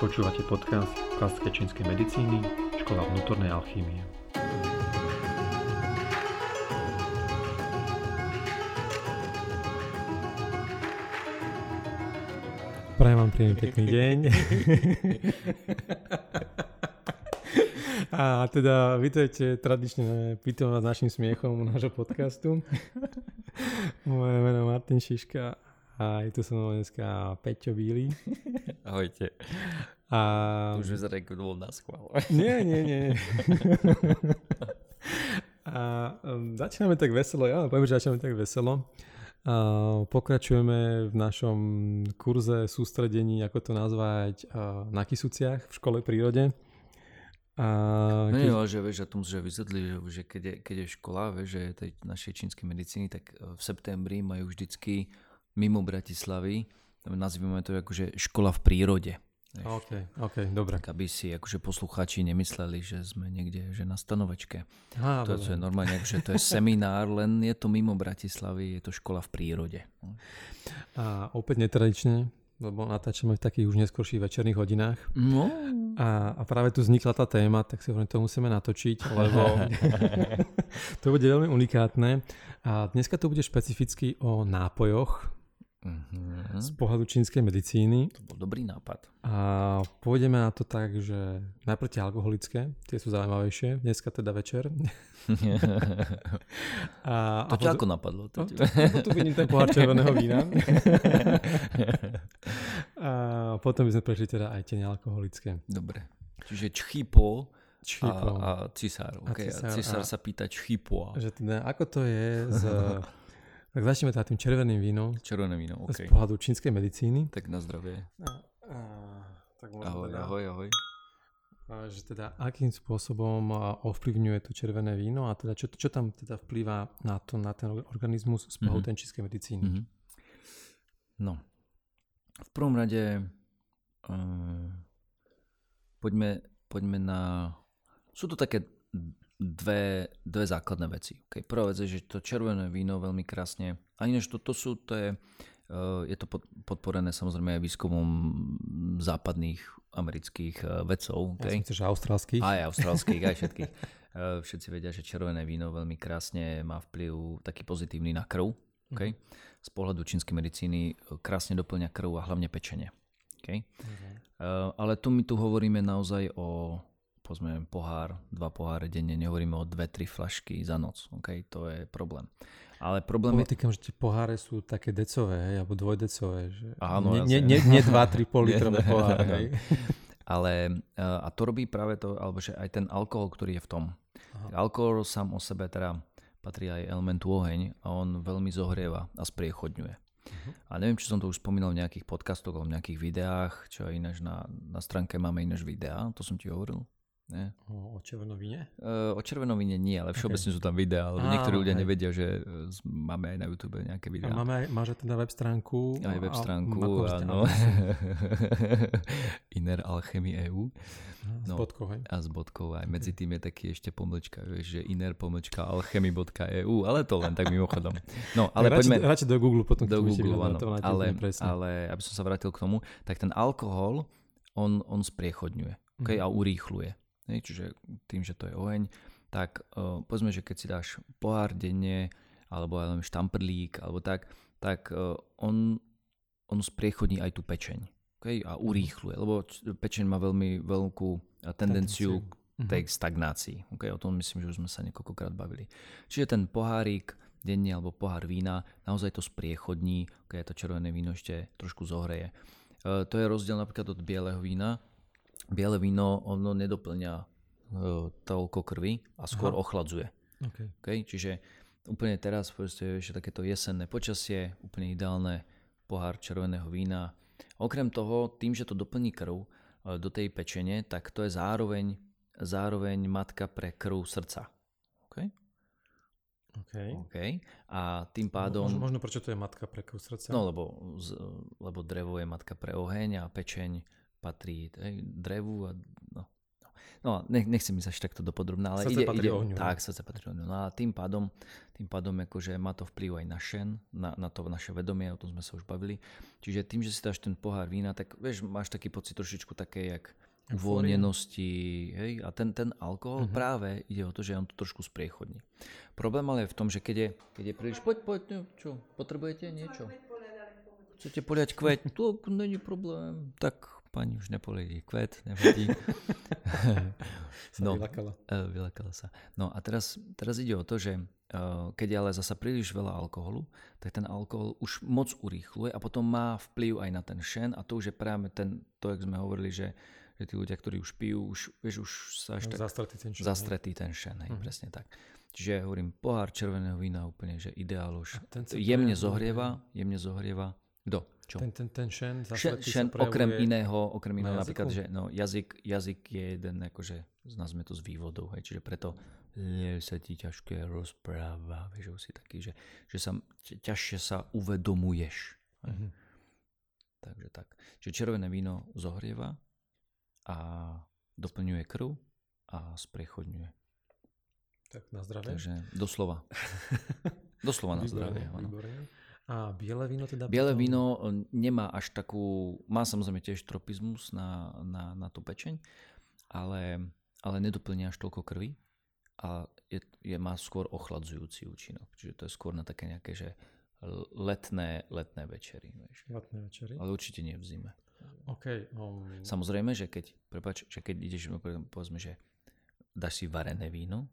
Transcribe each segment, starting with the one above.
Počúvate podcast klasické čínskej medicíny, škola vnútornej alchýmie. Prajem vám príjemný pekný deň. A teda vítajte tradične pýtam vás našim smiechom nášho podcastu. Moje meno je Martin Šiška a je tu so mnou dneska Peťo Bílý. Ahojte. A... Už vyzerá, ako bol na schvál. Nie, nie, nie. A um, začíname tak veselo, ja poviem, že začíname tak veselo. A pokračujeme v našom kurze sústredení, ako to nazvať, na Kisuciach v škole prírode. A no keď... No že vieš, a tomu že vyzvedli, že keď je, keď je škola, vieš, že tej našej čínskej medicíny, tak v septembri majú vždycky mimo Bratislavy, nazývame to akože škola v prírode. OK, OK, dobre. Tak aby si akože poslucháči nemysleli, že sme niekde že na stanovačke. Á, to, to je normálne, že to je seminár, len je to mimo Bratislavy, je to škola v prírode. A opäť netradične, lebo natáčame v takých už neskôrších večerných hodinách. No. A, a práve tu vznikla tá téma, tak si hovorím, to musíme natočiť, lebo to bude veľmi unikátne. A dneska to bude špecificky o nápojoch, uh-huh. z pohľadu čínskej medicíny. To bol dobrý nápad. A pôjdeme na to tak, že najprv tie alkoholické, tie sú zaujímavejšie, dneska teda večer. a, to a ťa potom, ako napadlo? To, to, to, tu vidím ten pohár červeného vína. a potom by sme prešli teda aj tie nealkoholické. Dobre. Čiže čchipo a, a cisár. Okay. A cisár, a cisár a, sa pýta čchipo. Že teda, ako to je z tak začneme teda tým červeným vínom. Červené víno, OK. Z pohľadu čínskej medicíny. Tak na zdravie. A, a, tak ahoj, teda, ahoj, ahoj. A, že teda akým spôsobom ovplyvňuje to červené víno a teda čo, čo tam teda vplýva na, to, na ten organizmus z pohľadu mm-hmm. čínskej medicíny. Mm-hmm. No, v prvom rade uh, poďme, poďme na... Sú to také dve, dve základné veci. Okay. Prvá vec je, že to červené víno veľmi krásne, a inéž to, to sú, to je, uh, je to pod, podporené samozrejme aj výskumom západných amerických uh, vedcov. Okay. Ja som že austrálskych. Aj austrálskych, aj všetkých. Uh, všetci vedia, že červené víno veľmi krásne má vplyv taký pozitívny na krv. Okay. Mm. Z pohľadu čínskej medicíny krásne doplňa krv a hlavne pečenie. Okay. Mm. Uh, ale tu my tu hovoríme naozaj o povedzme pohár, dva poháre denne, nehovoríme o dve, tri flašky za noc, okay? to je problém. Ale problém je... Týkam, že tie poháre sú také decové, hej, alebo dvojdecové. Že... Áno, nie, nie, nie, nie dva, tri pol litrové poháre. Hej. Ale a to robí práve to, alebo že aj ten alkohol, ktorý je v tom. Aha. Alkohol sám o sebe teda patrí aj elementu oheň a on veľmi zohrieva a spriechodňuje. Uh-huh. A neviem, či som to už spomínal v nejakých podcastoch alebo v nejakých videách, čo aj ináč na, na stránke máme ináč videá, to som ti hovoril. Nie? O, o červenom víne? Uh, o červenom víne nie, ale všeobecne okay. sú tam videá, lebo niektorí ľudia okay. nevedia, že e, máme aj na YouTube nejaké videá. A máme aj, máš teda web stránku. Aj web stránku, áno. Inner Alchemy EU. No, s bodkou, hej? A s bodkou. Aj medzi tým je taký ešte pomlčka, že inner pomlčka alchemy.eu, ale to len tak mimochodom. No, ale radšej, poďme... Radšej do Google potom. Do Google, áno. Ale, ale aby som sa vrátil k tomu, tak ten alkohol, on, on spriechodňuje okay, mm. a urýchluje. Hej, čiže tým, že to je oheň, tak uh, povedzme, že keď si dáš pohár denne, alebo aj len štamprlík, alebo tak, tak uh, on, on spriechodní aj tú pečeň okay, a urýchluje, lebo pečeň má veľmi veľkú tendenciu k tej mhm. stagnácii. Okay, o tom myslím, že už sme sa niekoľkokrát bavili. Čiže ten pohárik denne alebo pohár vína naozaj to spriechodní, keď to červené víno ešte trošku zohreje. Uh, to je rozdiel napríklad od bieleho vína, biele víno ono nedoplňa uh, toľko krvi a skôr Aha. ochladzuje. Okay. Okay? Čiže úplne teraz povedzte, že takéto jesenné počasie, úplne ideálne pohár červeného vína. Okrem toho, tým, že to doplní krv uh, do tej pečene, tak to je zároveň, zároveň matka pre krv srdca. Okay? Okay. Okay. A tým pádom... Možno, možno prečo to je matka pre krv srdca? No, lebo, lebo drevo je matka pre oheň a pečeň patrí hej, drevu. A, no, no. no nech, nechcem ísť až takto dopodrobná, ale srdce ide, ide ohňu. tak, srdce patrí ohňu. No a tým pádom, tým pádom akože má to vplyv aj na šen, na, na to naše vedomie, o tom sme sa už bavili. Čiže tým, že si dáš ten pohár vína, tak vieš, máš taký pocit trošičku také, jak uvoľnenosti, hej, a ten, ten alkohol uh-huh. práve ide o to, že on to trošku spriechodní. Problém ale je v tom, že keď je, keď je príliš, poď, poď, no, čo, potrebujete niečo? Chcete poliať kveť? To není problém. Tak pani už nepoliedí kvet, nevadí. no, vylakala. Uh, vylakala sa. No a teraz, teraz ide o to, že uh, keď je ale zasa príliš veľa alkoholu, tak ten alkohol už moc urýchluje a potom má vplyv aj na ten šen a to už je práve ten, to, jak sme hovorili, že, že tí ľudia, ktorí už pijú, už, vieš, už sa až no, tak... Zastretý ten šen. Zastretý ten šen, hej, uh-huh. presne tak. Čiže hovorím, pohár červeného vína úplne, že ideál už. Jemne zohrieva, jemne zohrieva. Kto? Čo? Ten, ten, ten šen, šen, šen okrem iného, okrem iného na napríklad, že no, jazyk, jazyk je jeden, akože, nazvime to z vývodov, hej, čiže preto nie sa ti ťažké rozpráva, vieš, si taký, že, že sa, ťažšie sa uvedomuješ. Mm-hmm. Takže tak. Čiže červené víno zohrieva a doplňuje krv a sprechodňuje. Tak na zdravie. Takže doslova. doslova na zdravie. Výborné. A biele víno teda? Biele potom... víno e, nemá až takú, má samozrejme tiež tropizmus na, na, na tú pečeň, ale, ale nedoplňa až toľko krvi a je, je, má skôr ochladzujúci účinok. Čiže to je skôr na také nejaké, že letné, letné večery. Vieš. Letné večery? Ale určite nie v zime. Okay, um... Samozrejme, že keď, prepáč, že keď ideš, povedzme, že dáš si varené víno,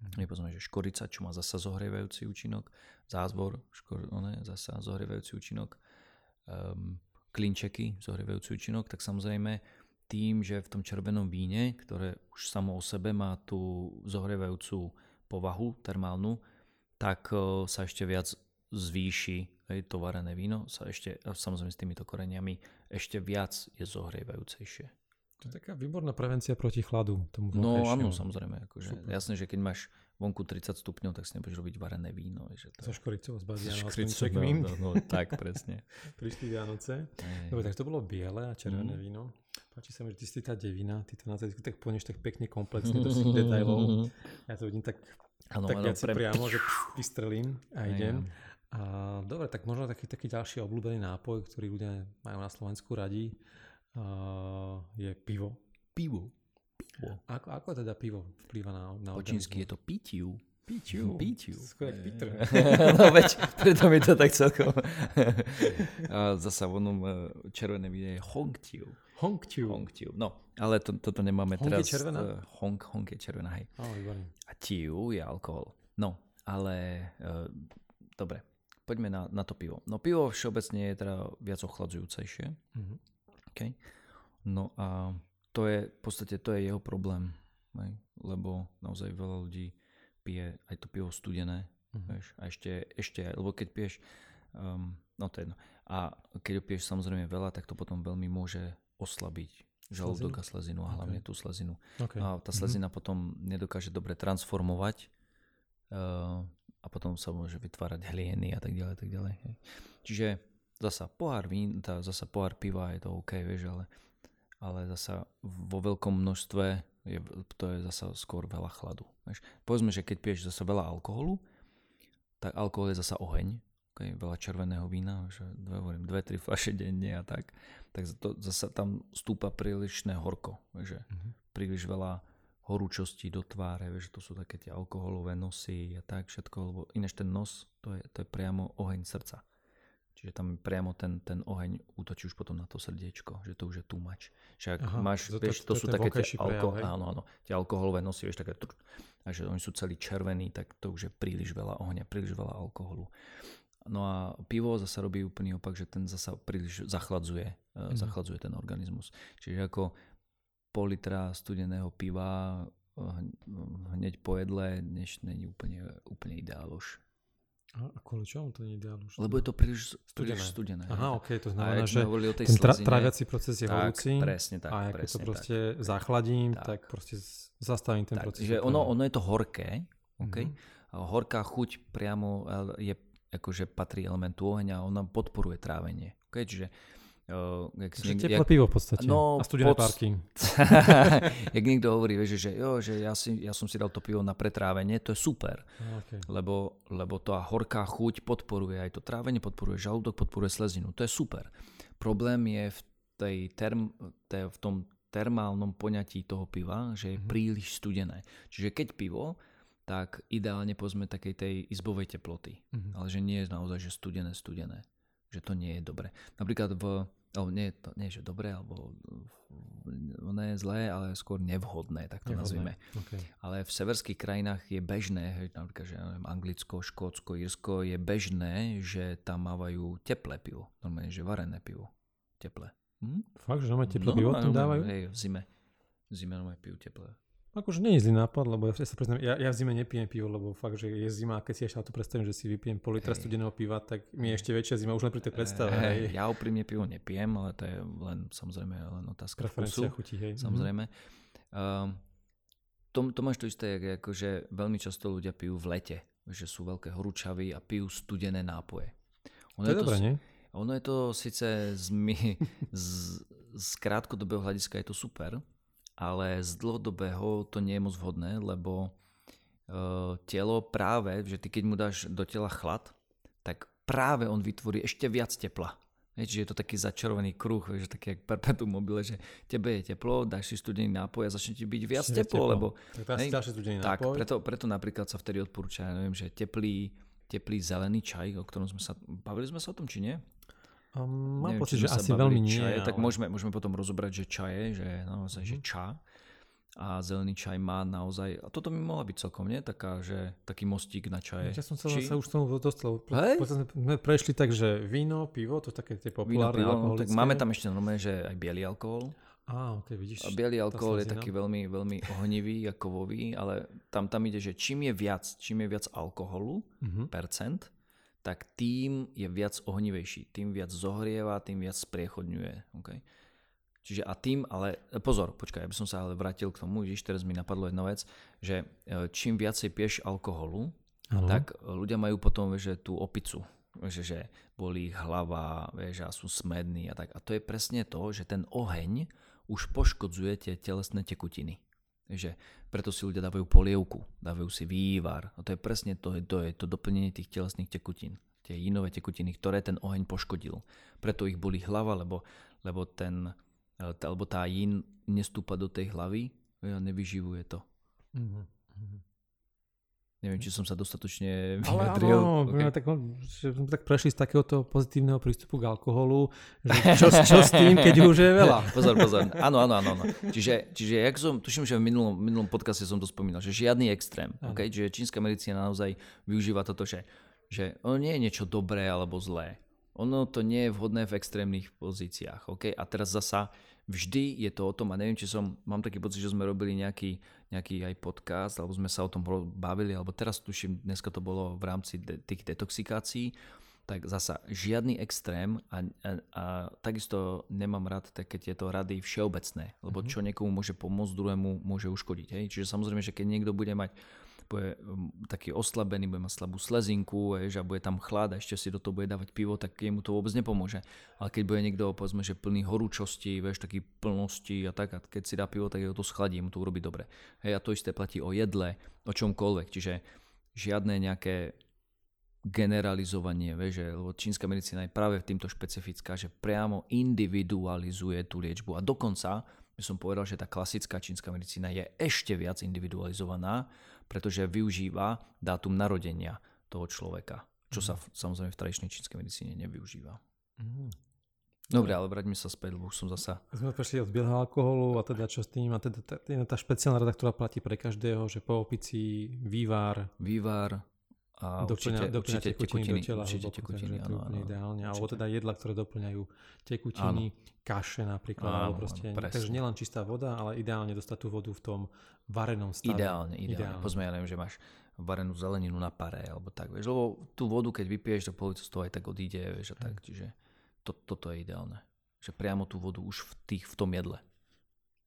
Mm-hmm. Povedzme, že škorica, čo má zasa zohrievajúci účinok, zázvor, škor, ne, zasa zohrievajúci účinok, um, klinčeky, zohrievajúci účinok, tak samozrejme tým, že v tom červenom víne, ktoré už samo o sebe má tú zohrievajúcu povahu termálnu, tak uh, sa ešte viac zvýši hej, to varené víno, sa ešte, samozrejme s týmito koreniami, ešte viac je zohrievajúcejšie. To je taká výborná prevencia proti chladu. Tomu no áno, samozrejme. Akože, jasné, že keď máš vonku 30 stupňov, tak si nebudeš robiť varené víno. Že to... So škoricou, s bazianou, s no, tak, presne. Prišli Vianoce. Dobre, tak to bolo biele a červené mm. víno. Páči sa mi, že ty si tá devina, ty to na tak ponieš tak pekne komplexne do si detailov. Ja to vidím tak, ano, tak ano, viac pre... priamo, že vystrelím a idem. A, dobre, tak možno taký, taký ďalší obľúbený nápoj, ktorý ľudia majú na Slovensku radi je pivo. Pivo. Pivo. Ako, ako teda pivo vplýva na, na Po čínsky je to pitiu. Pitiu. Pitiu. Skôr jak Peter. no veď, preto mi to tak celkom. A zasa vonom e, červené víne je Hongtiu. Hongtiu. Hongtiu. No, ale to, toto nemáme Hong teraz. je červená? Hong, Hong je červená, hej. Oh, A tiu je alkohol. No, ale uh, dobre, poďme na, na to pivo. No pivo všeobecne je teda viac ochladzujúcejšie. Mm-hmm. Okay. No a to je, v podstate to je jeho problém, hej? lebo naozaj veľa ľudí pije aj to pivo studené, uh-huh. vieš, a ešte, ešte aj, lebo keď piješ, um, no to je jedno, a keď piješ samozrejme veľa, tak to potom veľmi môže oslabiť žalúdok a slezinu a hlavne okay. tú slezinu. Okay. A tá mhm. slezina uh-huh. potom nedokáže dobre transformovať uh, a potom sa môže vytvárať hlieny a tak ďalej, tak ďalej. Hej. Čiže zasa pohár vín, tá, zasa pohár piva je to OK, vieš, ale, ale zasa vo veľkom množstve je, to je zasa skôr veľa chladu. Vieš. Povedzme, že keď piješ zasa veľa alkoholu, tak alkohol je zasa oheň, okay, veľa červeného vína, že dve, hovorím, dve, tri fľaše denne a tak, tak to zasa tam stúpa prílišné horko, vieš, mm-hmm. príliš veľa horúčosti do tváre, vieš, to sú také tie alkoholové nosy a tak všetko, lebo ináč ten nos, to je, to je priamo oheň srdca. Čiže tam priamo ten, ten oheň útočí už potom na to srdiečko, že to už je too much. Že ak Aha, máš, to, vieš, to, to, to sú také tie, alko- prejav, áno, áno, tie alkoholové nosy, vieš, také a že oni sú celí červení, tak to už je príliš veľa ohňa, príliš veľa alkoholu. No a pivo zase robí úplný opak, že ten zase príliš zachladzuje, mm. zachladzuje ten organizmus. Čiže ako pol litra studeného piva eh, hneď po jedle, než není úplne, úplne ideál už. A kvôli čomu to nie je ideálne? Lebo je to príliš studené. Príliš studené Aha, ok, to znamená, že ten tra- tráviaci proces je horúci presne tak, a ak presne to proste tak. zachladím, tak. tak proste zastavím ten tak, proces. Že ono, ono je to horké, okay? Mm-hmm. horká chuť priamo je, akože patrí elementu ohňa a ona podporuje trávenie. Okay? Čiže Uh, jak niekde, teplé jak, pivo v podstate. No, a studené pod... parky. jak niekto hovorí, vieš, že, jo, že ja, si, ja som si dal to pivo na pretrávenie, to je super. Okay. Lebo, lebo tá horká chuť podporuje aj to trávenie, podporuje žalúdok, podporuje slezinu. To je super. Problém je v, tej term, tej, v tom termálnom poňatí toho piva, že je mm-hmm. príliš studené. Čiže keď pivo, tak ideálne povedzme takej tej izbovej teploty. Mm-hmm. Ale že nie je naozaj, že studené, studené že to nie je dobre. Napríklad v, alebo nie, to nie že dobre, alebo je zlé, ale skôr nevhodné, tak to nevhodné. nazvime. Okay. Ale v severských krajinách je bežné, napríklad, že neviem, Anglicko, Škótsko, Irsko, je bežné, že tam mávajú teplé pivo. Normálne, že varené pivo. Teplé. Hm? Fakt, že normálne teplé no, pivo tam dávajú? Hej, v zime. V zime normálne pijú teplé. Akože nie je zlý nápad, lebo ja sa priznám, ja, ja v zime nepijem pivo, lebo fakt, že je zima a keď si ešte to predstavím, že si vypijem pol litra studeného piva, tak mi je ešte väčšia zima už len pri tej predstave. Hey, ja úprimne pivo nepijem, ale to je len samozrejme len otázka Preferencia vkusu. chutí, hej. Samozrejme. Um, to, to máš to isté, akože veľmi často ľudia pijú v lete, že sú veľké horúčavy a pijú studené nápoje. Ono to je, je dobré, nie? Ono je to síce z, my, z, z krátkodobého hľadiska je to super, ale z dlhodobého to nie je moc vhodné, lebo uh, telo práve, že ty keď mu dáš do tela chlad, tak práve on vytvorí ešte viac tepla. Vieš, čiže je to taký začarovaný kruh, vieš, taký jak perpetuum mobile, že tebe je teplo, dáš si studený nápoj a začne ti byť viac teplo, teplo, lebo... Tak hej, studený tak, nápoj. Preto, preto napríklad sa vtedy odporúča, ja neviem, že teplý, teplý zelený čaj, o ktorom sme sa... Bavili sme sa o tom, či nie? Um, mám Neviem, pocit, že asi veľmi nie. Čaje, ale... Tak môžeme, môžeme potom rozobrať, že čaje, že naozaj, mm-hmm. že mhm. ča a zelený čaj má naozaj, a toto by mohla byť celkom, nie? Taká, že taký mostík na čaje. Ja som sa, sa už tomu dostal. Sme prešli tak, že víno, pivo, to také tie populárne víno, pivo, no, tak máme tam ešte normálne, že aj biely alkohol. Á, ok, vidíš. A biely alkohol je taký veľmi, veľmi ohnivý a kovový, ale tam, tam ide, že čím je viac, čím je viac alkoholu, mm-hmm. percent, tak tým je viac ohnivejší, tým viac zohrieva, tým viac spriechodňuje. Okay? Čiže a tým, ale pozor, počkaj, ja by som sa ale vrátil k tomu, vidíš, teraz mi napadlo jedna vec, že e, čím viacej pieš alkoholu, ano. tak ľudia majú potom, že tú opicu, vieš, že bolí ich hlava, vieš, a sú smední a tak. A to je presne to, že ten oheň už poškodzuje tie telesné tekutiny. Že preto si ľudia dávajú polievku, dávajú si vývar. A to je presne to, to, je to doplnenie tých telesných tekutín. Tie inové tekutiny, ktoré ten oheň poškodil. Preto ich boli hlava, lebo, lebo, ten, e, tá, lebo tá jín nestúpa do tej hlavy a nevyživuje to. Mm-hmm. Neviem, či som sa dostatočne vyjadril. Ale áno, okay. tak, že sme tak prešli z takéhoto pozitívneho prístupu k alkoholu, že čo, čo s tým, keď už je veľa. pozor, pozor. Áno, áno, áno. áno. Čiže, čiže jak som, tuším, že v minulom, minulom podcaste som to spomínal, že žiadny extrém. Okay? Čiže čínska medicína naozaj využíva toto, že, že ono nie je niečo dobré alebo zlé. Ono to nie je vhodné v extrémnych pozíciách. Okay? A teraz zasa vždy je to o tom, a neviem, či som, mám taký pocit, že sme robili nejaký, nejaký aj podcast, alebo sme sa o tom bavili, alebo teraz tuším, dneska to bolo v rámci de- tých detoxikácií, tak zasa žiadny extrém a, a, a takisto nemám rád také tieto rady všeobecné, lebo mhm. čo niekomu môže pomôcť, druhému môže uškodiť. Hej? Čiže samozrejme, že keď niekto bude mať bude um, taký oslabený, bude mať slabú slezinku, že a bude tam chlad a ešte si do toho bude dávať pivo, tak jemu to vôbec nepomôže. Ale keď bude niekto, povedzme, že plný horúčosti, vieš, taký plnosti a tak, a keď si dá pivo, tak jeho to schladí, mu to urobí dobre. Hej, a to isté platí o jedle, o čomkoľvek, čiže žiadne nejaké generalizovanie, vieš, že, lebo čínska medicína je práve týmto špecifická, že priamo individualizuje tú liečbu a dokonca by som povedal, že tá klasická čínska medicína je ešte viac individualizovaná, pretože využíva dátum narodenia toho človeka, čo mm. sa v, samozrejme v tradičnej čínskej medicíne nevyužíva. Mm. Dobre, ale vráťme sa späť, lebo som zasa... Sme prešli od bieleho alkoholu a teda čo s tým, a teda tá, tá, tá špeciálna rada, ktorá platí pre každého, že po opici vývar. Vývar, a doplňa, určite, doplňa určite tekutiny, do tela, určite tekutiny, áno, áno, ideálne. Určite. Alebo teda jedla, ktoré doplňajú tekutiny, áno. kaše napríklad, áno, alebo proste, áno, takže nielen čistá voda, ale ideálne dostať tú vodu v tom varenom stave. Ideálne, ideálne. ideálne. Pozme, ja neviem, že máš varenú zeleninu na pare, alebo tak, vieš, lebo tú vodu, keď vypiješ, tak polovica z toho aj tak odíde, vieš, a tak, čiže to, toto je ideálne. Že priamo tú vodu už v, tých, v tom jedle.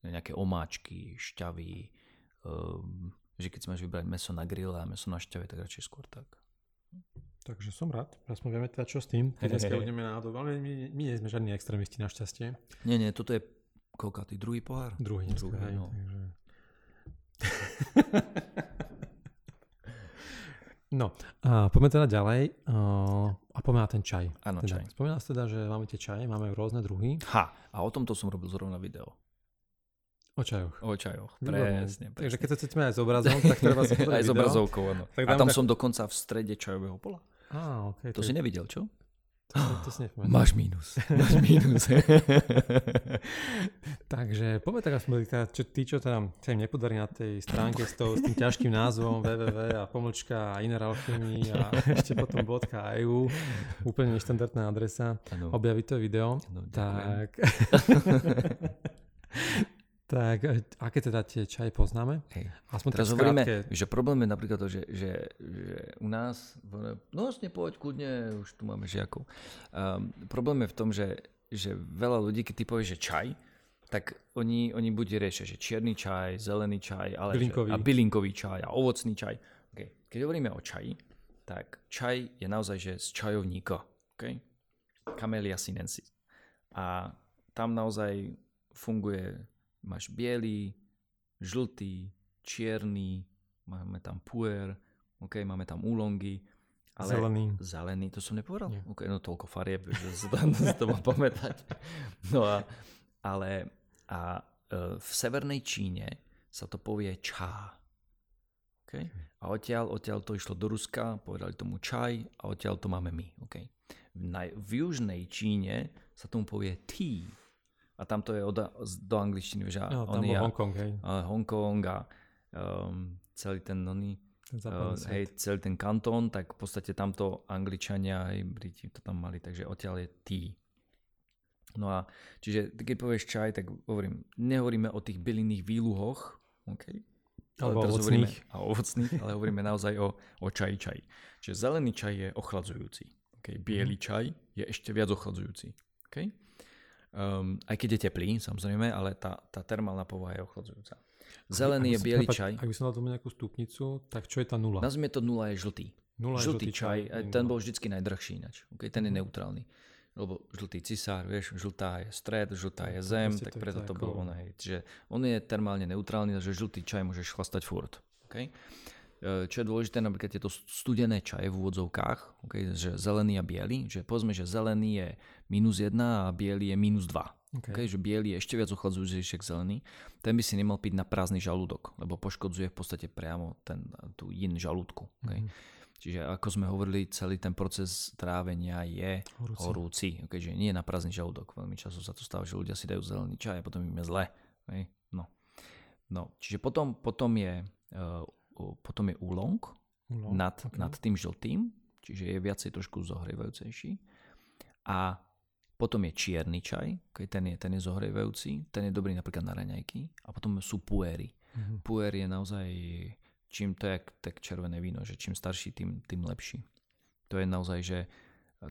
Nejaké omáčky, šťavy, um, že keď si máš vybrať meso na grill a meso na šťave, tak radšej skôr tak. Takže som rád, aspoň vieme teda čo s tým, keď dneska budeme náhodou, ale my, my nie sme žiadni extrémisti našťastie. Nie, nie, toto je koľkátý, druhý pohár? Druhý dneska, druhý, hej, no. takže... no, a poďme teda ďalej uh, a poďme na ten čaj. Áno, teda, čaj. Spomínal ste teda, že máme tie čaje, máme rôzne druhy. Ha, a o tomto som robil zrovna video. O čajoch. O čajoch, presne, presne. Takže keď sa chcete aj s obrazom, tak treba si Aj s obrazovkou, áno. A tam tak... som dokonca v strede čajového pola. Á, okay, to, to si nevidel, čo? To, to si Máš mínus. Máš mínus. Takže poďme tak aspoň, čo, tí, čo teda sa im nepodarí na tej stránke s, to, s tým ťažkým názvom www a pomlčka a Ineralchemy a ešte potom .eu, úplne neštandardná adresa, ano. objaviť to video. Ano, tak... Tak, e, aké teda tie čaje poznáme? Hej. Aspoň Teraz hovoríme, že problém je napríklad to, že, že, že u nás, no vlastne poď kľudne, už tu máme žiakov. Um, problém je v tom, že, že veľa ľudí, keď ty povieš, že čaj, tak oni, oni buď riešia, že čierny čaj, zelený čaj, ale bylinkový. Že, a bylinkový čaj a ovocný čaj. Okay. Keď hovoríme o čaji, tak čaj je naozaj že z čajovníka. Okay? Camellia sinensis. A tam naozaj funguje máš biely, žltý, čierny, máme tam puer, okay, máme tam úlongy. Ale zelený. Zelený, to som nepovedal? Nie. Okay, no toľko farieb, že sa to, to má pamätať. No a, ale a e, v severnej Číne sa to povie čá. Okay? A odtiaľ, odtiaľ to išlo do Ruska, povedali tomu čaj a odtiaľ to máme my. Okay? V, na, v južnej Číne sa tomu povie tea. A tam to je od, do angličtiny, že no, tam on Hongkong, hej. Uh, Hongkong a um, celý ten oný, uh, hej, celý ten kantón, tak v podstate tamto Angličania aj Briti to tam mali, takže odtiaľ je T. No a čiže keď povieš čaj, tak hovorím, nehovoríme o tých bylinných výluhoch, okay? ale teraz hovoríme, a ovocných, ale hovoríme naozaj o, o čaji čaj. Čiže zelený čaj je ochladzujúci. Okay? Bielý mm. čaj je ešte viac ochladzujúci. Okay? Um, aj keď je teplý, samozrejme, ale tá, tá termálna povaha je ochladzujúca. Zelený je biely čaj. Ak by som dal tomu nejakú stupnicu, tak čo je tá nula? Nazvime to nula je žltý. Nula žltý, žltý čaj, čaj ten bol vždycky najdrhší ináč. Okay, ten je mhm. neutrálny. Lebo žltý cisár, vieš, žltá je stred, žltá je zem, tak preto to, to bol on. Hej. Čiže on je termálne neutrálny, takže žltý čaj môžeš chlastať furt. Okay? E, čo je dôležité, napríklad tieto studené čaje v úvodzovkách, okay, že zelený a biely, že povedzme, že zelený je minus 1 a biely je minus 2. Okay. Okay, že biely je ešte viac ochladzujúci ako zelený. Ten by si nemal piť na prázdny žalúdok, lebo poškodzuje v podstate priamo ten, tú yin žalúdku. Okay. Mm-hmm. Čiže ako sme hovorili, celý ten proces trávenia je horúci. horúci okay, že nie je na prázdny žalúdok. Veľmi často sa to stáva, že ľudia si dajú zelený čaj a potom im je zle. Okay. No. no. Čiže potom, potom je uh, potom je úlong, úlong nad, okay. nad tým žltým, čiže je viacej trošku zohrievajúcejší. A potom je čierny čaj, ten je, ten je zohrievajúci, ten je dobrý napríklad na raňajky. A potom sú puéry. Mm-hmm. Puér je naozaj, čím to je tak červené víno, že čím starší, tým, tým lepší. To je naozaj, že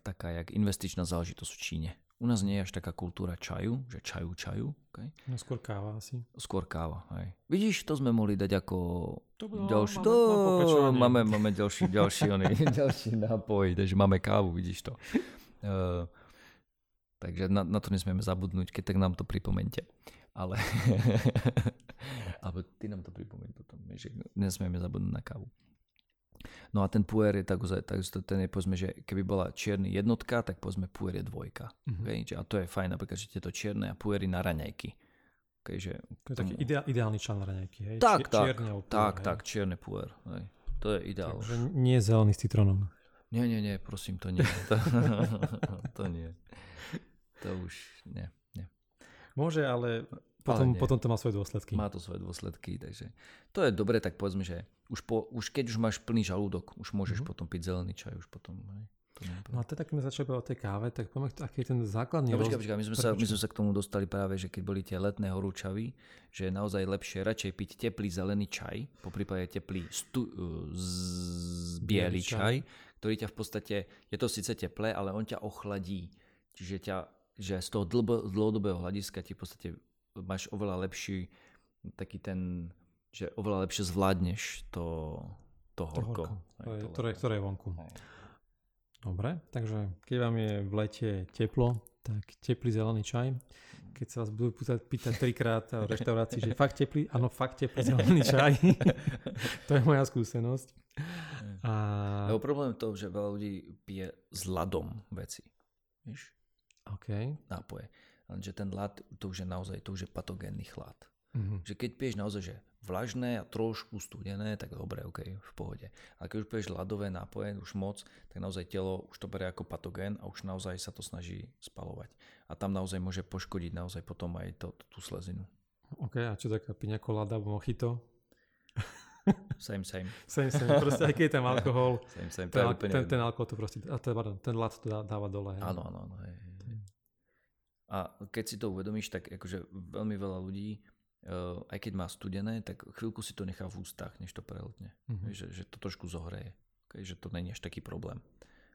taká jak investičná záležitosť v Číne. U nás nie je až taká kultúra čaju, že čaju, čaju. Okay? No skôr káva asi. Skôr káva, hej. Vidíš, to sme mohli dať ako to bolo, ďalší, to, máme, máme ďalší, ďalší, oný, ďalší nápoj, takže máme kávu, vidíš to. Uh, takže na, na to nesmieme zabudnúť, keď tak nám to pripomente. Ale, alebo ty nám to pripomeň potom, že nesmieme zabudnúť na kávu. No a ten puer je tak, tak ten je povedzme, že keby bola čierny jednotka, tak povedzme puer je dvojka. Mm-hmm. Okay? A to je fajn, napríklad, že tieto čierne a puery na raňajky. Okay, že to je taký ideál, ideálny člen raňajky, hej? Tak, tak, puer, tak, hej? tak, čierne puer. Hej. To je ideál. Takže nie zelený s citronom. Nie, nie, nie, prosím, to nie. To, to nie. To už nie, nie. Môže, ale potom, potom to má svoje dôsledky. Má to svoje dôsledky, takže to je dobre, tak povedzme, že už, po, už keď už máš plný žalúdok, už môžeš mm-hmm. potom piť zelený čaj, už potom. Hej, no a teda, keď sme začali o tej káve, tak poďme, aký je ten základný no, počkaj, počkaj, my, sme sa, my sme sa k tomu dostali práve, že keď boli tie letné horúčavy, že je naozaj lepšie radšej piť teplý zelený čaj, po prípade teplý stu, z, biely čaj, ktorý ťa v podstate, je to síce teplé, ale on ťa ochladí. Čiže ťa, že z toho dlhodobého hľadiska ti v podstate máš oveľa lepší taký ten že oveľa lepšie zvládneš to, to horko. To horko, hej, to ktoré, ktoré je vonku. Hej. Dobre, takže keď vám je v lete teplo, tak teplý zelený čaj. Keď sa vás budú pýtať, pýtať trikrát v reštaurácii, že fakt teplý, áno, fakt teplý zelený čaj. to je moja skúsenosť. A... Lebo problém je to, že veľa ľudí pije s ľadom veci. Víš? OK. Nápoje. Lenže ten ľad, to už je naozaj, to už je patogénny chlad. Mm-hmm. Že keď piješ naozaj, že vlažné a trošku studené, tak dobre, ok, v pohode. Ale keď už piješ ľadové nápoje, už moc, tak naozaj telo už to berie ako patogén a už naozaj sa to snaží spalovať. A tam naozaj môže poškodiť naozaj potom aj to, tú slezinu. OK, a čo taká piňa kolada mochito? Same, same. Same, same. Proste aj keď je tam alkohol, same, same. Ten, ten, ten, alkohol to proste, a ten, pardon, ten lat to dáva dole. Áno, áno, áno. A keď si to uvedomíš, tak akože veľmi veľa ľudí uh, aj keď má studené, tak chvíľku si to nechá v ústach, než to prelotne. Mm-hmm. Že, že to trošku zohreje. Že to není až taký problém.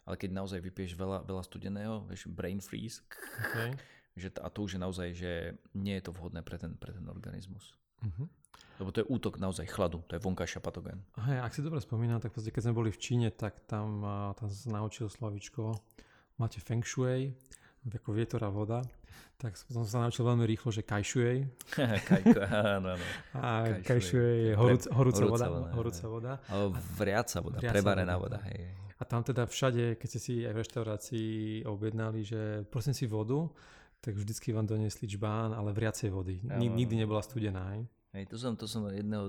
Ale keď naozaj vypieš veľa, veľa studeného, vieš, brain freeze, okay. že a to už je naozaj, že nie je to vhodné pre ten, pre ten organizmus. Mm-hmm. Lebo to je útok naozaj chladu, to je vonkajšia patogén. Hej, ak si dobre spomínam, tak keď sme boli v Číne, tak tam, tam sa naučil Slavičko, máte feng shui, ako vietor a voda tak som sa naučil veľmi rýchlo, že kajšuej. Áno, áno. A kajšuej je horúc, horúca, voda. Horúca voda. Alebo vriaca voda, vriaca prevarená voda. voda hej. A tam teda všade, keď ste si aj v reštaurácii objednali, že prosím si vodu, tak vždycky vám doniesli čbán, ale vriacej vody. Nikdy nebola studená. Hej, hej to som, to som jedného,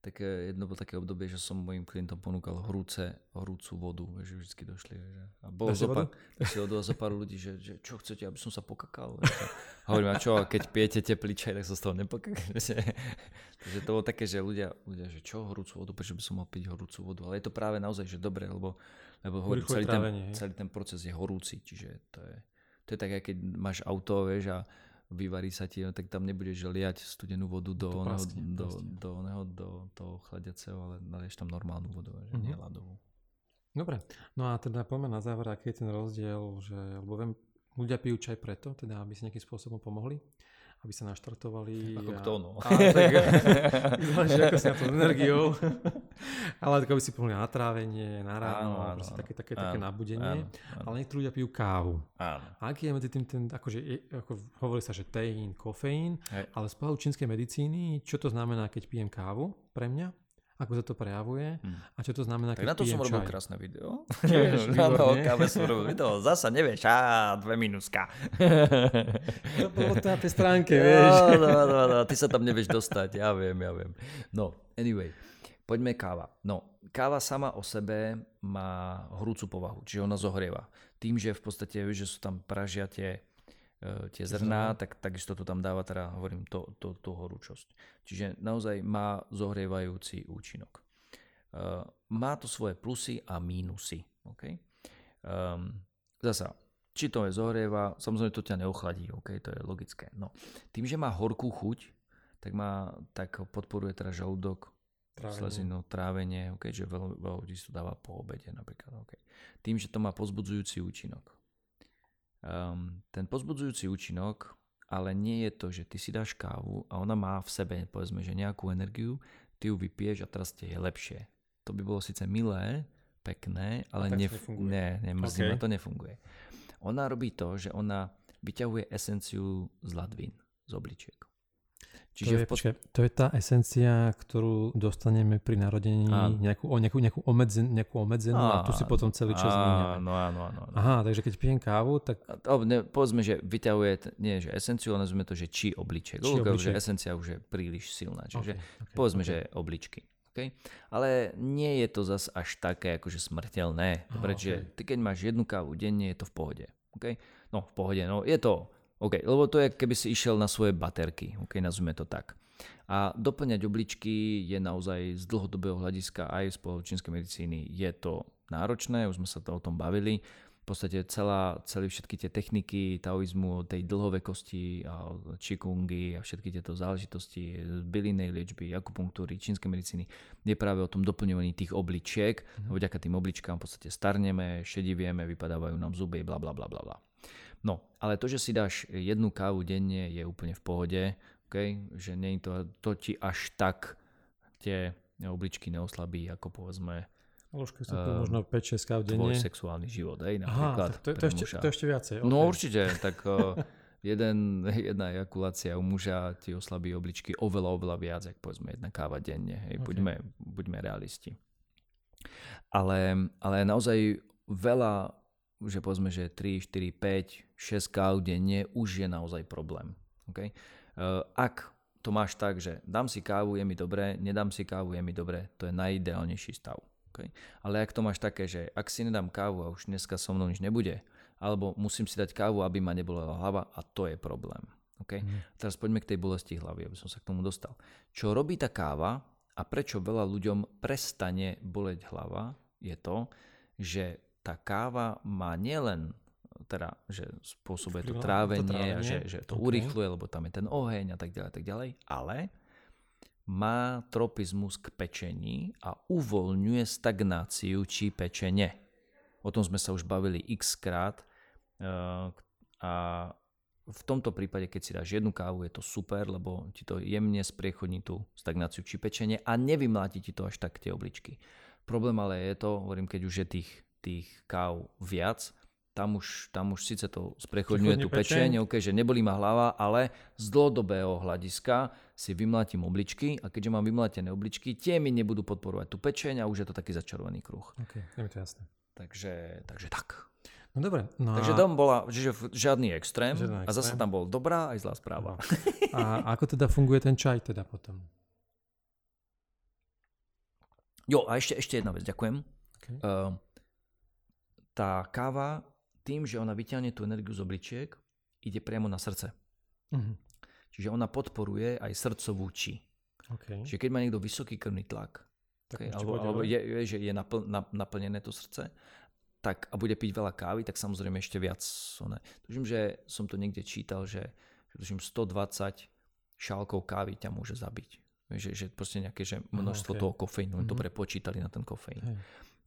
také, jedno bolo také obdobie, že som mojim klientom ponúkal horúce, horúcu vodu, že vždy došli. Že, a bolo zo pár, zo pár ľudí, že, že, čo chcete, aby som sa pokakal. A hovorím, a čo, keď pijete teplý čaj, tak sa z toho nepokakajte. Takže to bolo také, že ľudia, ľudia, že čo, horúcu vodu, prečo by som mal piť horúcu vodu. Ale je to práve naozaj, že dobre, lebo, lebo hovorím, celý, ten, celý ten proces je horúci, čiže to je, to je tak, keď máš auto, vieš, a vyvarí sa ti, tak tam nebudeš liať studenú vodu do, oného, do, do, oného, do toho chladiaceho, ale nalieš tam normálnu vodu, že mm-hmm. nie ľadovú. Dobre, no a teda poďme na záver, aký je ten rozdiel, že, lebo viem, ľudia pijú čaj preto, teda aby si nejakým spôsobom pomohli aby sa naštartovali. Ako a, kto, no. A, tak, záleží, ako si na to energiou. ale tak aby si pomohli na trávenie, na ráno, áno, áno, také, také, áno, také nabudenie. Áno, áno. Ale niektorí ľudia pijú kávu. Áno. A aký je medzi tým ten, akože, ako hovorí sa, že teín, kofeín, Hej. ale z čínskej medicíny, čo to znamená, keď pijem kávu pre mňa? Ako sa to prejavuje hmm. a čo to znamená, keď Tak na to som robil krásne video. na to káve som robil video. Zasa nevieš, á, dve minuska. to bolo to na tej stránke, vieš. No, no, no, no, ty sa tam nevieš dostať, ja viem, ja viem. No, anyway, poďme káva. No, káva sama o sebe má horúcu povahu, čiže ona zohrieva. Tým, že v podstate, vieš, že sú tam pražia tie E, tie zrná, tak takisto to tam dáva, teda hovorím, to, to, tú horúčosť. Čiže naozaj má zohrievajúci účinok. Uh, má to svoje plusy a mínusy. Okay? Um, zasa, či to je zohrieva, samozrejme to ťa neochladí, okay? to je logické. No. Tým, že má horkú chuť, tak, má, tak podporuje teda žalúdok, trávenie. slezinu, trávenie, okay? že veľa, veľa ľudí to dáva po obede napríklad. Okay? Tým, že to má pozbudzujúci účinok um, ten pozbudzujúci účinok, ale nie je to, že ty si dáš kávu a ona má v sebe, povedzme, že nejakú energiu, ty ju vypiješ a teraz ti je lepšie. To by bolo síce milé, pekné, ale nef- ne, ne, mrzí okay. to nefunguje. Ona robí to, že ona vyťahuje esenciu z ladvín, z obličiek. Čiže to, je, pod... to je tá esencia, ktorú dostaneme pri narodení, nejakú, nejakú, nejakú, obmedzen, nejakú obmedzenú a, a tu si potom celý čas míňame. Áno, áno, áno, áno. Aha, takže keď pijem kávu, tak... O, ne, povedzme, že vyťahuje, nie že esenciu, ale nazvime to, že či obliček. Či obliček. že esencia už je príliš silná. Čiže okay, okay, povedzme, okay. že obličky. Okay? Ale nie je to zas až také akože smrteľné. Dobre, okay. že ty keď máš jednu kávu denne, je to v pohode. Okay? No v pohode, no je to OK, lebo to je, keby si išiel na svoje baterky, OK, nazvime to tak. A doplňať obličky je naozaj z dlhodobého hľadiska aj z čínskej medicíny je to náročné, už sme sa to o tom bavili. V podstate celá, celé všetky tie techniky taoizmu, tej dlhovekosti a čikungy a všetky tieto záležitosti bylinej liečby, akupunktúry, čínskej medicíny je práve o tom doplňovaní tých obličiek. Mm. Vďaka tým obličkám v podstate starneme, šedivieme, vypadávajú nám zuby, bla bla bla bla bla. No, ale to, že si dáš jednu kávu denne je úplne v pohode, okay? že nie to, to ti až tak tie obličky neoslabí, ako povedzme Ložky sú tu uh, možno 5-6 káv denne. Tvoj sexuálny život, hej, napríklad. Aha, to, to, ešte, to ešte viacej. Okay. No určite, tak uh, jeden, jedna ejakulácia u muža ti oslabí obličky oveľa, oveľa viac, ako povedzme jedna káva denne. Hej, okay. buďme, buďme realisti. Ale, ale naozaj veľa, že povedzme, že 3, 4, 5, 6 káv denne už je naozaj problém. Okay? Uh, ak to máš tak, že dám si kávu, je mi dobré, nedám si kávu, je mi dobré, to je najideálnejší stav. Okay? Ale ak to máš také, že ak si nedám kávu a už dneska so mnou nič nebude, alebo musím si dať kávu, aby ma nebolela hlava a to je problém. Okay? Mm. Teraz poďme k tej bolesti hlavy, aby som sa k tomu dostal. Čo robí tá káva a prečo veľa ľuďom prestane boleť hlava, je to, že tá káva má nielen teda, že spôsobuje to trávenie, to trávenie že, že to okay. urýchluje, lebo tam je ten oheň a tak ďalej, tak ďalej, ale má tropizmus k pečení a uvoľňuje stagnáciu či pečenie. O tom sme sa už bavili x krát Eh, a v tomto prípade, keď si dáš jednu kávu, je to super, lebo ti to jemne spriechodní tú stagnáciu či pečenie a nevymláti ti to až tak tie obličky. Problém ale je to, hovorím, keď už je tých, tých káv viac, tam už, tam už síce to sprechodňuje tú pečenie, okay, že nebolí ma hlava, ale z dlhodobého hľadiska si vymlátim obličky a keďže mám vymlátené obličky, tie mi nebudú podporovať tú pečeň a už je to taký začarovaný kruh. Ok, je to jasné. Takže, takže tak. No dobre. No Takže dom bola že žiadny extrém, žiadny extrém a zase tam bol dobrá aj zlá správa. No. A ako teda funguje ten čaj teda potom? Jo, a ešte, ešte jedna vec, ďakujem. Okay. Uh, tá káva, tým, že ona vyťahne tú energiu z obličiek, ide priamo na srdce. Uh-huh. Čiže ona podporuje aj srdcovú či. Okay. Čiže keď má niekto vysoký krvný tlak, tak okay, alebo, alebo je, je, že je napl, naplnené to srdce tak, a bude piť veľa kávy, tak samozrejme ešte viac. Ne. Že som to niekde čítal, že, tužím 120 šálkov kávy ťa môže zabiť. Že, že proste nejaké že množstvo okay. toho kofeínu, mm-hmm. to mhm. prepočítali na ten kofeín. Hey.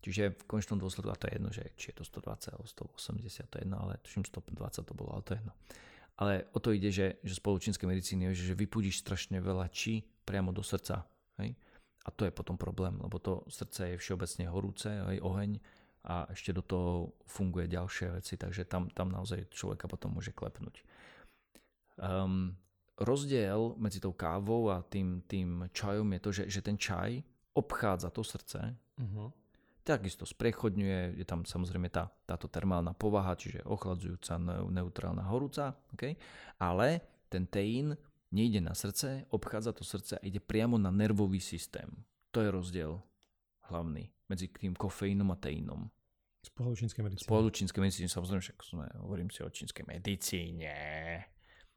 Čiže v končnom dôsledku, a to je jedno, že či je to 120 alebo 180, to je jedno, ale tuším 120 to bolo, ale to je jedno. Ale o to ide, že, že spoločenské medicíny je, že, vypudíš strašne veľa či priamo do srdca. Hej? A to je potom problém, lebo to srdce je všeobecne horúce, hej, oheň a ešte do toho funguje ďalšie veci, takže tam, tam naozaj človeka potom môže klepnúť. Um, rozdiel medzi tou kávou a tým, tým čajom je to, že, že ten čaj obchádza to srdce, uh-huh. Takisto sprechodňuje, je tam samozrejme tá, táto termálna povaha, čiže ochladzujúca, neutrálna, horúca, okay? ale ten teín nejde na srdce, obchádza to srdce a ide priamo na nervový systém. To je rozdiel hlavný medzi tým kofeínom a teínom. Z pohľadu čínskej medicíny. Z pohľadu čínskej medicíny, samozrejme, však hovorím si o čínskej medicíne.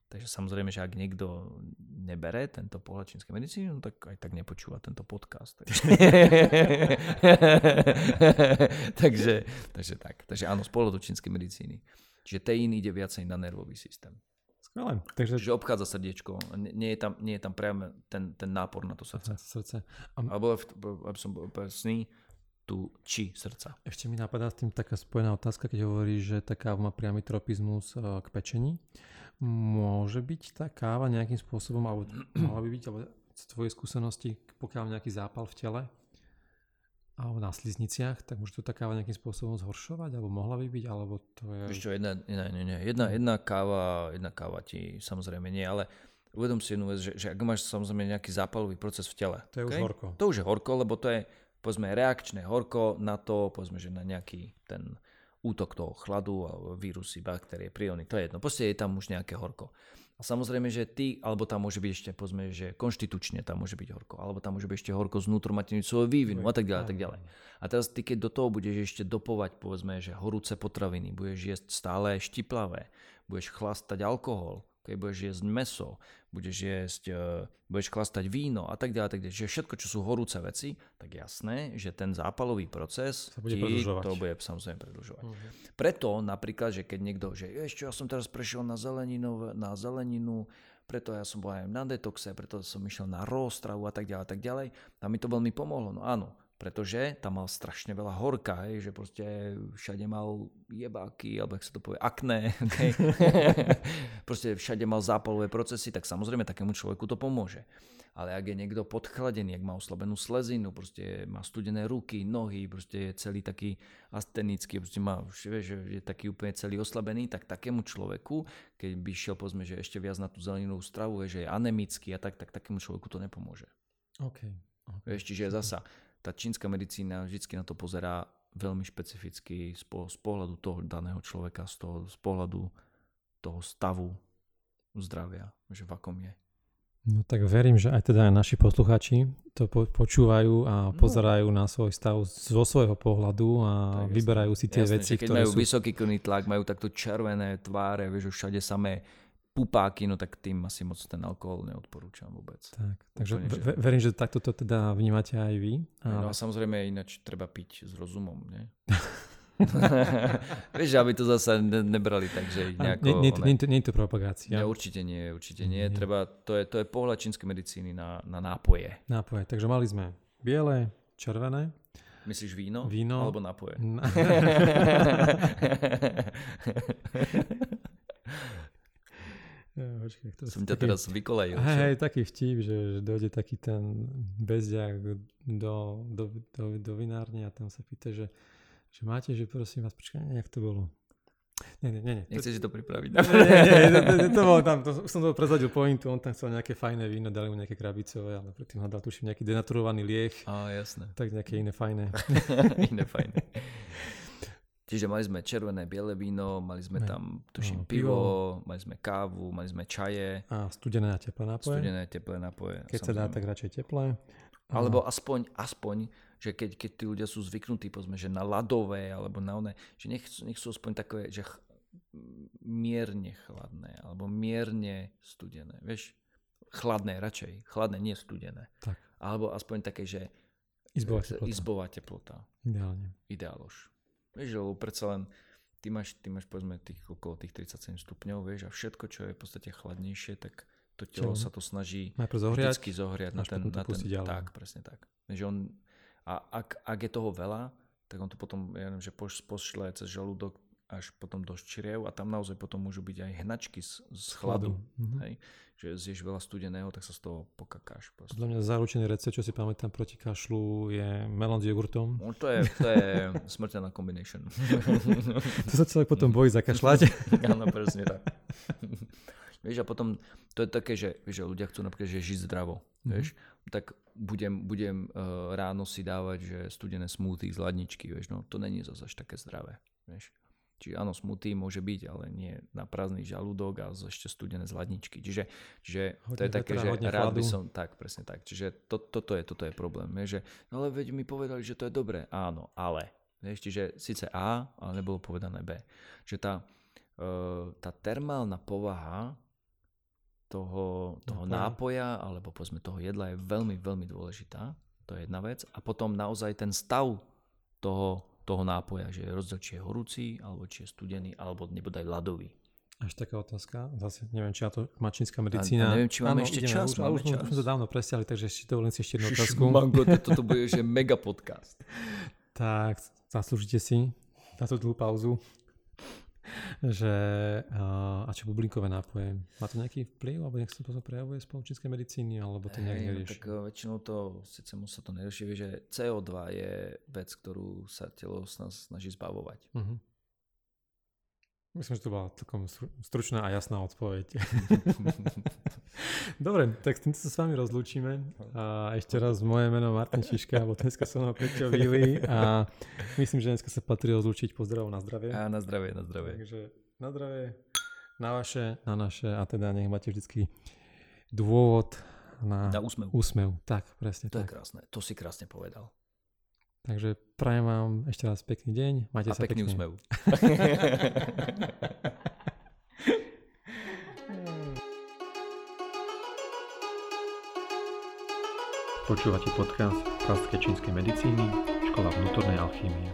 Takže samozrejme, že ak niekto nebere tento pohľad čínskej medicíny, no tak aj tak nepočúva tento podcast. takže, takže tak. Takže áno, z pohľadu čínskej medicíny. Čiže teín ide viacej na nervový systém. Skvelé. Takže... Čiže obchádza srdiečko. Nie, nie, je tam, nie je tam priamo ten, ten nápor na to srdce. srdce. A... Alebo, aby som bol presný, tu či srdca. Ešte mi napadá s tým taká spojená otázka, keď hovoríš, že tá káva má priamy tropizmus e, k pečení. Môže byť tá káva nejakým spôsobom, alebo mohla by byť, alebo z tvojej skúsenosti, pokiaľ nejaký zápal v tele, alebo na slizniciach, tak môže to tá káva nejakým spôsobom zhoršovať, alebo mohla by byť, alebo to je... Čo, jedna, nie, nie. Jedna, jedna, káva, jedna káva ti samozrejme nie, ale uvedom si jednu vec, že, že ak máš samozrejme nejaký zápalový proces v tele. To je okay? už horko. To už je horko, lebo to je povedzme reakčné horko na to, povedzme, že na nejaký ten útok toho chladu vírusy, baktérie, priony, to je jedno. Proste je tam už nejaké horko. A samozrejme, že ty, alebo tam môže byť ešte, povedzme, že konštitučne tam môže byť horko, alebo tam môže byť ešte horko znútru svojho vývinu a tak ďalej, a tak ďalej. A teraz ty, keď do toho budeš ešte dopovať, povedzme, že horúce potraviny, budeš jesť stále štiplavé, budeš chlastať alkohol, keď budeš jesť meso, budeš jesť, uh, budeš chlastať víno a tak ďalej, tak ďalej. Čiže všetko, čo sú horúce veci, tak jasné, že ten zápalový proces sa bude ti to bude samozrejme predlžovať. Uh-huh. Preto napríklad, že keď niekto, že ešte ja som teraz prešiel na zeleninu, na zeleninu, preto ja som bol aj na detoxe, preto som išiel na roztravu a tak ďalej, a tak ďalej. A mi to veľmi pomohlo. No áno, pretože tam mal strašne veľa horka, hej, že proste všade mal jebáky, alebo jak sa to povie, akné, okay? proste všade mal zápalové procesy, tak samozrejme takému človeku to pomôže. Ale ak je niekto podchladený, ak má oslabenú slezinu, proste má studené ruky, nohy, proste je celý taký astenický, proste má, vieš, že je taký úplne celý oslabený, tak takému človeku, keď by šiel povedzme, že ešte viac na tú zeleninú stravu, že je anemický a tak, tak takému človeku to nepomôže. Okay. okay. Vieš, čiže zasa tá čínska medicína vždy na to pozerá veľmi špecificky z, po, z pohľadu toho daného človeka, z, toho, z pohľadu toho stavu zdravia, že v akom je. No tak verím, že aj teda aj naši posluchači to po, počúvajú a no. pozerajú na svoj stav zo svojho pohľadu a tak vyberajú si tie jasné, veci, keď ktoré majú sú... vysoký krvný tlak, majú takto červené tváre, vieš, všade samé pupáky, no tak tým asi moc ten alkohol neodporúčam vôbec. Tak, takže Úplne, že... verím, že takto to teda vnímate aj vy. A... No a samozrejme ináč treba piť s rozumom, nie? Vieš, aby to zase ne, nebrali tak, že nejako... Nie, nie, nie, nie, nie je to propagácia. Nie, určite nie, určite nie. nie. Treba, to, je, to je pohľad čínskej medicíny na, na nápoje. Nápoje, takže mali sme biele, červené. Myslíš víno? Víno. Alebo nápoje? Na... Počkej, to Som ťa taký, teraz vykolejil. Hej, hej, taký vtip, že, že dojde taký ten bezďak do, do, do, do vinárne a tam sa pýta, že, že máte, že prosím vás, počkaj, nejak to bolo. Nie, nie, nie. Nechceš si to pripraviť? Nie, nie, nie, to, to, to, bolo tam, to, som to prezadil pointu, on tam chcel nejaké fajné víno, dali mu nejaké krabicové, ale predtým ho dal tuším nejaký denaturovaný liech. Á, jasné. Tak nejaké iné fajné. iné fajné. Čiže mali sme červené, biele víno, mali sme tam, tuším, no, pivo, pivo, mali sme kávu, mali sme čaje. A studené a teplé nápoje. Studené a teplé nápoje. Keď samozrejme. sa dá, tak radšej teplé. Alebo aspoň, aspoň, že keď, keď tí ľudia sú zvyknutí, povedzme, že na ľadové alebo na one, že nech, nech sú aspoň také, že ch- mierne chladné alebo mierne studené. Vieš, chladné radšej. Chladné, nie studené. Tak. Alebo aspoň také, že izbová teplota. Izbová teplota. Ideálne. Ideálož. Vieš, lebo predsa len ty máš, ty máš povedzme tých okolo tých 37 stupňov, vieš, a všetko, čo je v podstate chladnejšie, tak to telo čo? sa to snaží zohriať, vždycky zohriať na ten, na ten tak, presne tak. Že on, a ak, ak je toho veľa, tak on to potom, ja neviem, že pošle cez žalúdok až potom do čriev a tam naozaj potom môžu byť aj hnačky z, z chladu. Mm-hmm. Hej? Že zješ veľa studeného, tak sa z toho pokakáš. Proste. Podľa mňa zaručený recept, čo si pamätám proti kašlu, je melón s jogurtom. No, to, je, to je smrteľná combination. to sa človek potom bojí zakašľať. Áno, presne tak. vieš, a potom to je také, že, vieš, že ľudia chcú napríklad že žiť zdravo. Mm-hmm. Vieš, tak budem, budem uh, ráno si dávať že studené smoothie z ladničky, vieš, no to není zase až také zdravé. Vieš. Čiže áno, smutý môže byť, ale nie na prázdny žalúdok a ešte studené z ladničky. Čiže, čiže to je také, že rád by som, tak, presne tak. Čiže to, toto, je, toto je problém. Je, že, no ale veď mi povedali, že to je dobré. Áno, ale. Vieš, čiže síce A, ale nebolo povedané B. Že tá, uh, tá termálna povaha toho, toho nápoja, alebo povedzme toho jedla je veľmi, veľmi dôležitá. To je jedna vec. A potom naozaj ten stav toho toho nápoja, že rozdiel, či je horúci, alebo či je studený, alebo nebodaj ľadový. Až taká otázka, zase neviem, či ja to má čínska medicína. A, neviem, či máme Áno, ešte čas. Už, máme už, čas. už sme to dávno presiali, takže ešte dovolím si ešte jednu otázku. Mango, toto bude, že mega podcast. tak, zaslúžite si na tú dlhú pauzu že a čo bublinkové nápoje, má to nejaký vplyv, alebo nech sa to prejavuje z čínskej medicíny, alebo to nejak nerieši? No, tak eh, väčšinou to, síce mu sa to nerieši, že CO2 je vec, ktorú sa telo snaží zbavovať. Uh-huh. Myslím, že to bola takom stručná a jasná odpoveď. Dobre, tak s týmto sa s vami rozlúčime. A ešte raz moje meno Martin Šiška, alebo dneska som ho Peťo Vili a myslím, že dneska sa patrí rozlúčiť. Pozdravom na zdravie. A na zdravie, na zdravie. Takže na zdravie, na vaše, na naše a teda nech máte vždycky dôvod na, na úsmev. úsmev. Tak, presne to tak. je krásne, to si krásne povedal. Takže prajem vám ešte raz pekný deň. Majte A sa pekný pekne. úsmev. Počúvate podcast klasické čínskej medicíny, škola vnútornej alchýmie.